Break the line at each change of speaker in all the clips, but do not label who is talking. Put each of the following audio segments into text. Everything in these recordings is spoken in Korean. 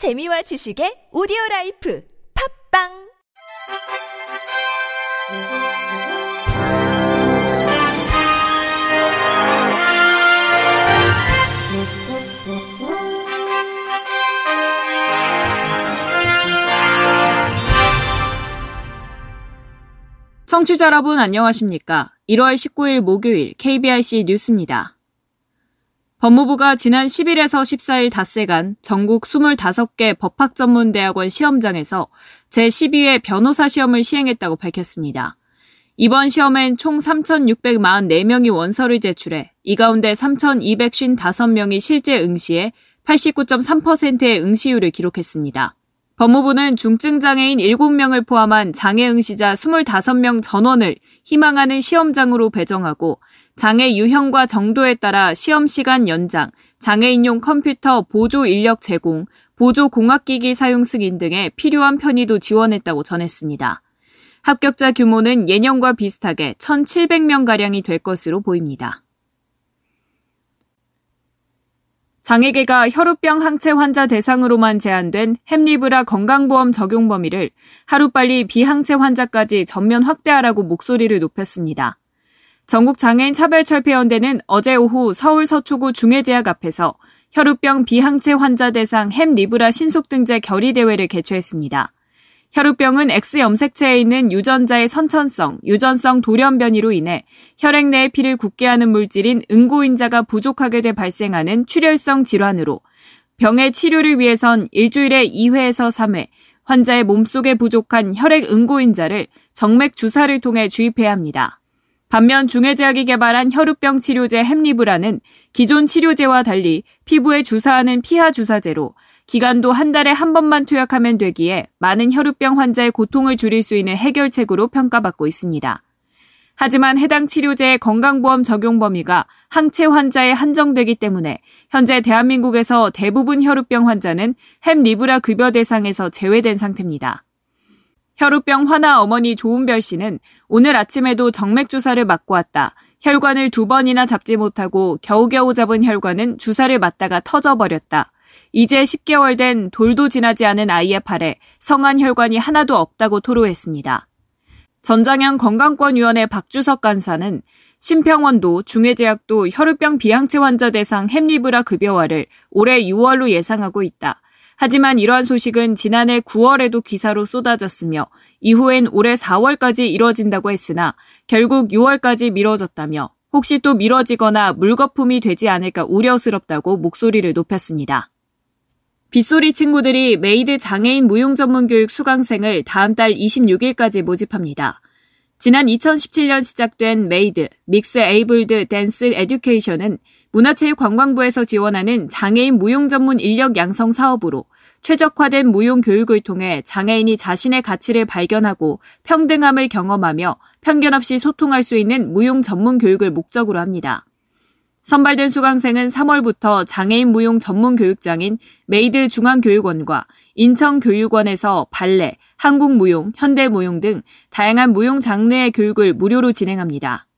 재미와 지식의 오디오 라이프 팝빵
청취자 여러분 안녕하십니까? 1월 19일 목요일 KBRC 뉴스입니다. 법무부가 지난 10일에서 14일 닷새간 전국 25개 법학 전문 대학원 시험장에서 제12회 변호사 시험을 시행했다고 밝혔습니다. 이번 시험엔 총 3,644명이 원서를 제출해 이 가운데 3,255명이 실제 응시에 89.3%의 응시율을 기록했습니다. 법무부는 중증장애인 7명을 포함한 장애 응시자 25명 전원을 희망하는 시험장으로 배정하고 장애 유형과 정도에 따라 시험 시간 연장, 장애인용 컴퓨터 보조 인력 제공, 보조 공학기기 사용 승인 등의 필요한 편의도 지원했다고 전했습니다. 합격자 규모는 예년과 비슷하게 1,700명가량이 될 것으로 보입니다. 장애계가 혈우병 항체 환자 대상으로만 제한된 햄리브라 건강보험 적용 범위를 하루빨리 비항체 환자까지 전면 확대하라고 목소리를 높였습니다. 전국장애인 차별철폐연대는 어제 오후 서울 서초구 중해제약 앞에서 혈우병 비항체 환자 대상 햄 리브라 신속 등재 결의 대회를 개최했습니다. 혈우병은 X염색체에 있는 유전자의 선천성, 유전성 돌연 변이로 인해 혈액 내의 피를 굳게 하는 물질인 응고인자가 부족하게 돼 발생하는 출혈성 질환으로 병의 치료를 위해선 일주일에 2회에서 3회 환자의 몸속에 부족한 혈액 응고인자를 정맥 주사를 통해 주입해야 합니다. 반면 중해제약이 개발한 혈우병 치료제 햄리브라는 기존 치료제와 달리 피부에 주사하는 피하 주사제로 기간도 한 달에 한 번만 투약하면 되기에 많은 혈우병 환자의 고통을 줄일 수 있는 해결책으로 평가받고 있습니다. 하지만 해당 치료제의 건강보험 적용 범위가 항체 환자에 한정되기 때문에 현재 대한민국에서 대부분 혈우병 환자는 햄리브라 급여 대상에서 제외된 상태입니다. 혈우병 화나 어머니 조은별 씨는 오늘 아침에도 정맥 주사를 맞고 왔다. 혈관을 두 번이나 잡지 못하고 겨우겨우 잡은 혈관은 주사를 맞다가 터져버렸다. 이제 10개월 된 돌도 지나지 않은 아이의 팔에 성한 혈관이 하나도 없다고 토로했습니다. 전장현 건강권위원회 박주석 간사는 심평원도 중외제약도 혈우병 비항체 환자 대상 헴리브라 급여화를 올해 6월로 예상하고 있다. 하지만 이러한 소식은 지난해 9월에도 기사로 쏟아졌으며 이후엔 올해 4월까지 이뤄진다고 했으나 결국 6월까지 미뤄졌다며 혹시 또 미뤄지거나 물거품이 되지 않을까 우려스럽다고 목소리를 높였습니다. 빛소리친구들이 MADE 장애인 무용 전문 교육 수강생을 다음 달 26일까지 모집합니다. 지난 2017년 시작된 MADE Mixed Abled Dance Education은 문화체육관광부에서 지원하는 장애인 무용 전문 인력 양성 사업으로 최적화된 무용 교육을 통해 장애인이 자신의 가치를 발견하고 평등함을 경험하며 편견 없이 소통할 수 있는 무용 전문 교육을 목적으로 합니다. 선발된 수강생은 3월부터 장애인 무용 전문 교육장인 MADE 중앙교육원과 인천교육원에서 발레, 한국무용, 현대무용 등 다양한 무용 장르의 교육을 무료로 진행합니다.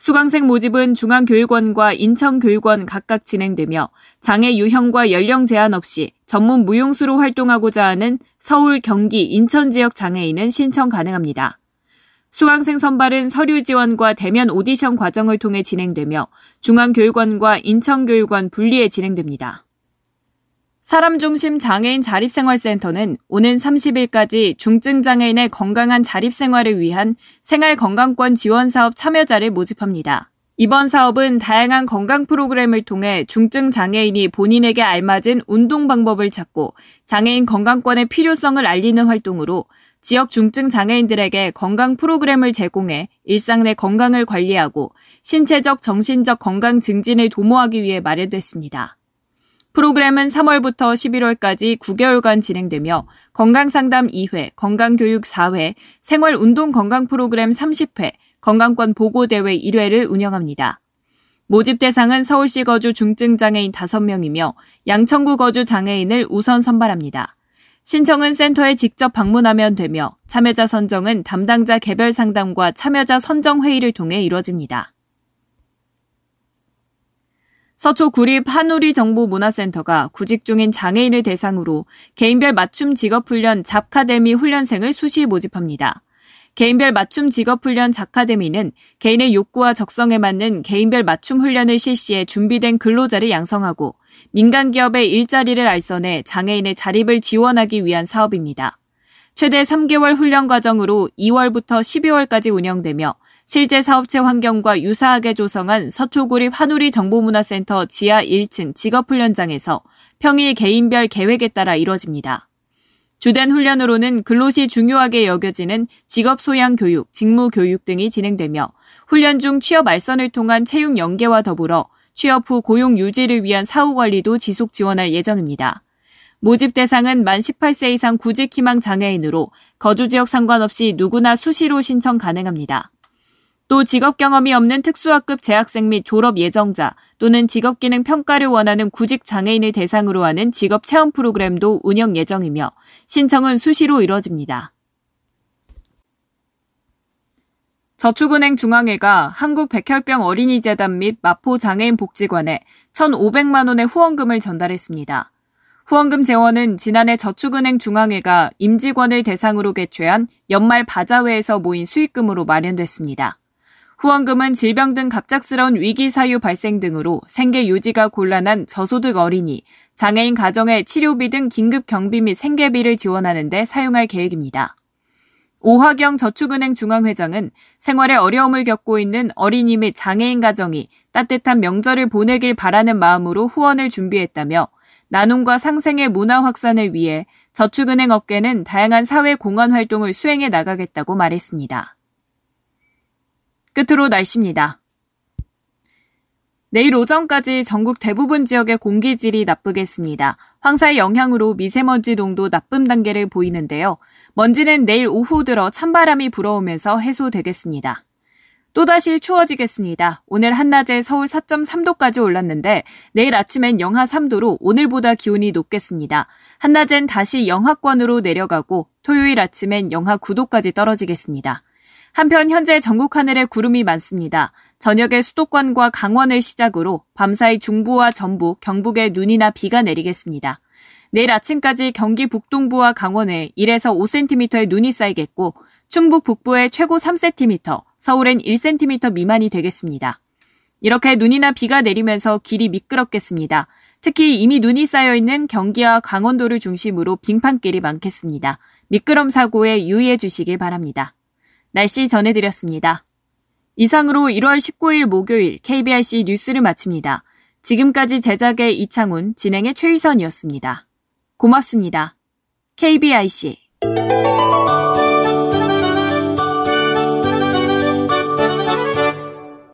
수강생 모집은 중앙교육원과 인천교육원 각각 진행되며 장애 유형과 연령 제한 없이 전문 무용수로 활동하고자 하는 서울, 경기, 인천 지역 장애인은 신청 가능합니다. 수강생 선발은 서류 지원과 대면 오디션 과정을 통해 진행되며 중앙교육원과 인천교육원 분리에 진행됩니다. 사람 중심 장애인 자립생활센터는 오는 30일까지 중증장애인의 건강한 자립생활을 위한 생활건강권 지원사업 참여자를 모집합니다. 이번 사업은 다양한 건강 프로그램을 통해 중증 장애인이 본인에게 알맞은 운동 방법을 찾고 장애인 건강권의 필요성을 알리는 활동으로 지역 중증 장애인들에게 건강 프로그램을 제공해 일상 내 건강을 관리하고 신체적, 정신적 건강 증진을 도모하기 위해 마련됐습니다. 프로그램은 3월부터 11월까지 9개월간 진행되며 건강상담 2회, 건강교육 4회, 생활운동 건강 프로그램 30회, 건강권 보고대회 1회를 운영합니다. 모집 대상은 서울시 거주 중증장애인 5명이며 양천구 거주 장애인을 우선 선발합니다. 신청은 센터에 직접 방문하면 되며 참여자 선정은 담당자 개별 상담과 참여자 선정 회의를 통해 이루어집니다. 서초 구립 한우리 정보문화센터가 구직 중인 장애인을 대상으로 개인별 맞춤 직업훈련 잡카데미 훈련생을 수시 모집합니다. 개인별 맞춤 직업훈련 작카데미는 개인의 욕구와 적성에 맞는 개인별 맞춤 훈련을 실시해 준비된 근로자를 양성하고 민간 기업의 일자리를 알선해 장애인의 자립을 지원하기 위한 사업입니다. 최대 3개월 훈련 과정으로 2월부터 12월까지 운영되며 실제 사업체 환경과 유사하게 조성한 서초구립 한우리 정보문화센터 지하 1층 직업훈련장에서 평일 개인별 계획에 따라 이뤄집니다. 주된 훈련으로는 근로시 중요하게 여겨지는 직업 소양 교육, 직무 교육 등이 진행되며 훈련 중 취업 알선을 통한 채용 연계와 더불어 취업 후 고용 유지를 위한 사후 관리도 지속 지원할 예정입니다. 모집 대상은 만 18세 이상 구직 희망 장애인으로 거주 지역 상관없이 누구나 수시로 신청 가능합니다. 또 직업 경험이 없는 특수학급 재학생 및 졸업 예정자 또는 직업 기능 평가를 원하는 구직 장애인을 대상으로 하는 직업 체험 프로그램도 운영 예정이며 신청은 수시로 이뤄집니다. 저축은행 중앙회가 한국 백혈병 어린이재단 및 마포 장애인 복지관에 1,500만 원의 후원금을 전달했습니다. 후원금 재원은 지난해 저축은행 중앙회가 임직원을 대상으로 개최한 연말 바자회에서 모인 수익금으로 마련됐습니다. 후원금은 질병 등 갑작스러운 위기 사유 발생 등으로 생계 유지가 곤란한 저소득 어린이, 장애인 가정의 치료비 등 긴급 경비 및 생계비를 지원하는 데 사용할 계획입니다. 오화경 저축은행 중앙회장은 생활에 어려움을 겪고 있는 어린이 및 장애인 가정이 따뜻한 명절을 보내길 바라는 마음으로 후원을 준비했다며 나눔과 상생의 문화 확산을 위해 저축은행 업계는 다양한 사회 공헌 활동을 수행해 나가겠다고 말했습니다. 끝으로 날씨입니다. 내일 오전까지 전국 대부분 지역의 공기질이 나쁘겠습니다. 황사의 영향으로 미세먼지 농도 나쁨 단계를 보이는데요. 먼지는 내일 오후 들어 찬바람이 불어오면서 해소되겠습니다. 또다시 추워지겠습니다. 오늘 한낮에 서울 4.3도까지 올랐는데 내일 아침엔 영하 3도로 오늘보다 기온이 높겠습니다. 한낮엔 다시 영하권으로 내려가고 토요일 아침엔 영하 9도까지 떨어지겠습니다. 한편 현재 전국 하늘에 구름이 많습니다. 저녁에 수도권과 강원을 시작으로 밤사이 중부와 전북, 경북에 눈이나 비가 내리겠습니다. 내일 아침까지 경기 북동부와 강원에 1에서 5cm의 눈이 쌓이겠고 충북 북부에 최고 3cm, 서울엔 1cm 미만이 되겠습니다. 이렇게 눈이나 비가 내리면서 길이 미끄럽겠습니다. 특히 이미 눈이 쌓여 있는 경기와 강원도를 중심으로 빙판길이 많겠습니다. 미끄럼 사고에 유의해 주시길 바랍니다. 날씨 전해드렸습니다. 이상으로 1월 19일 목요일 KBRC 뉴스를 마칩니다. 지금까지 제작의 이창훈, 진행의 최유선이었습니다. 고맙습니다. KBIC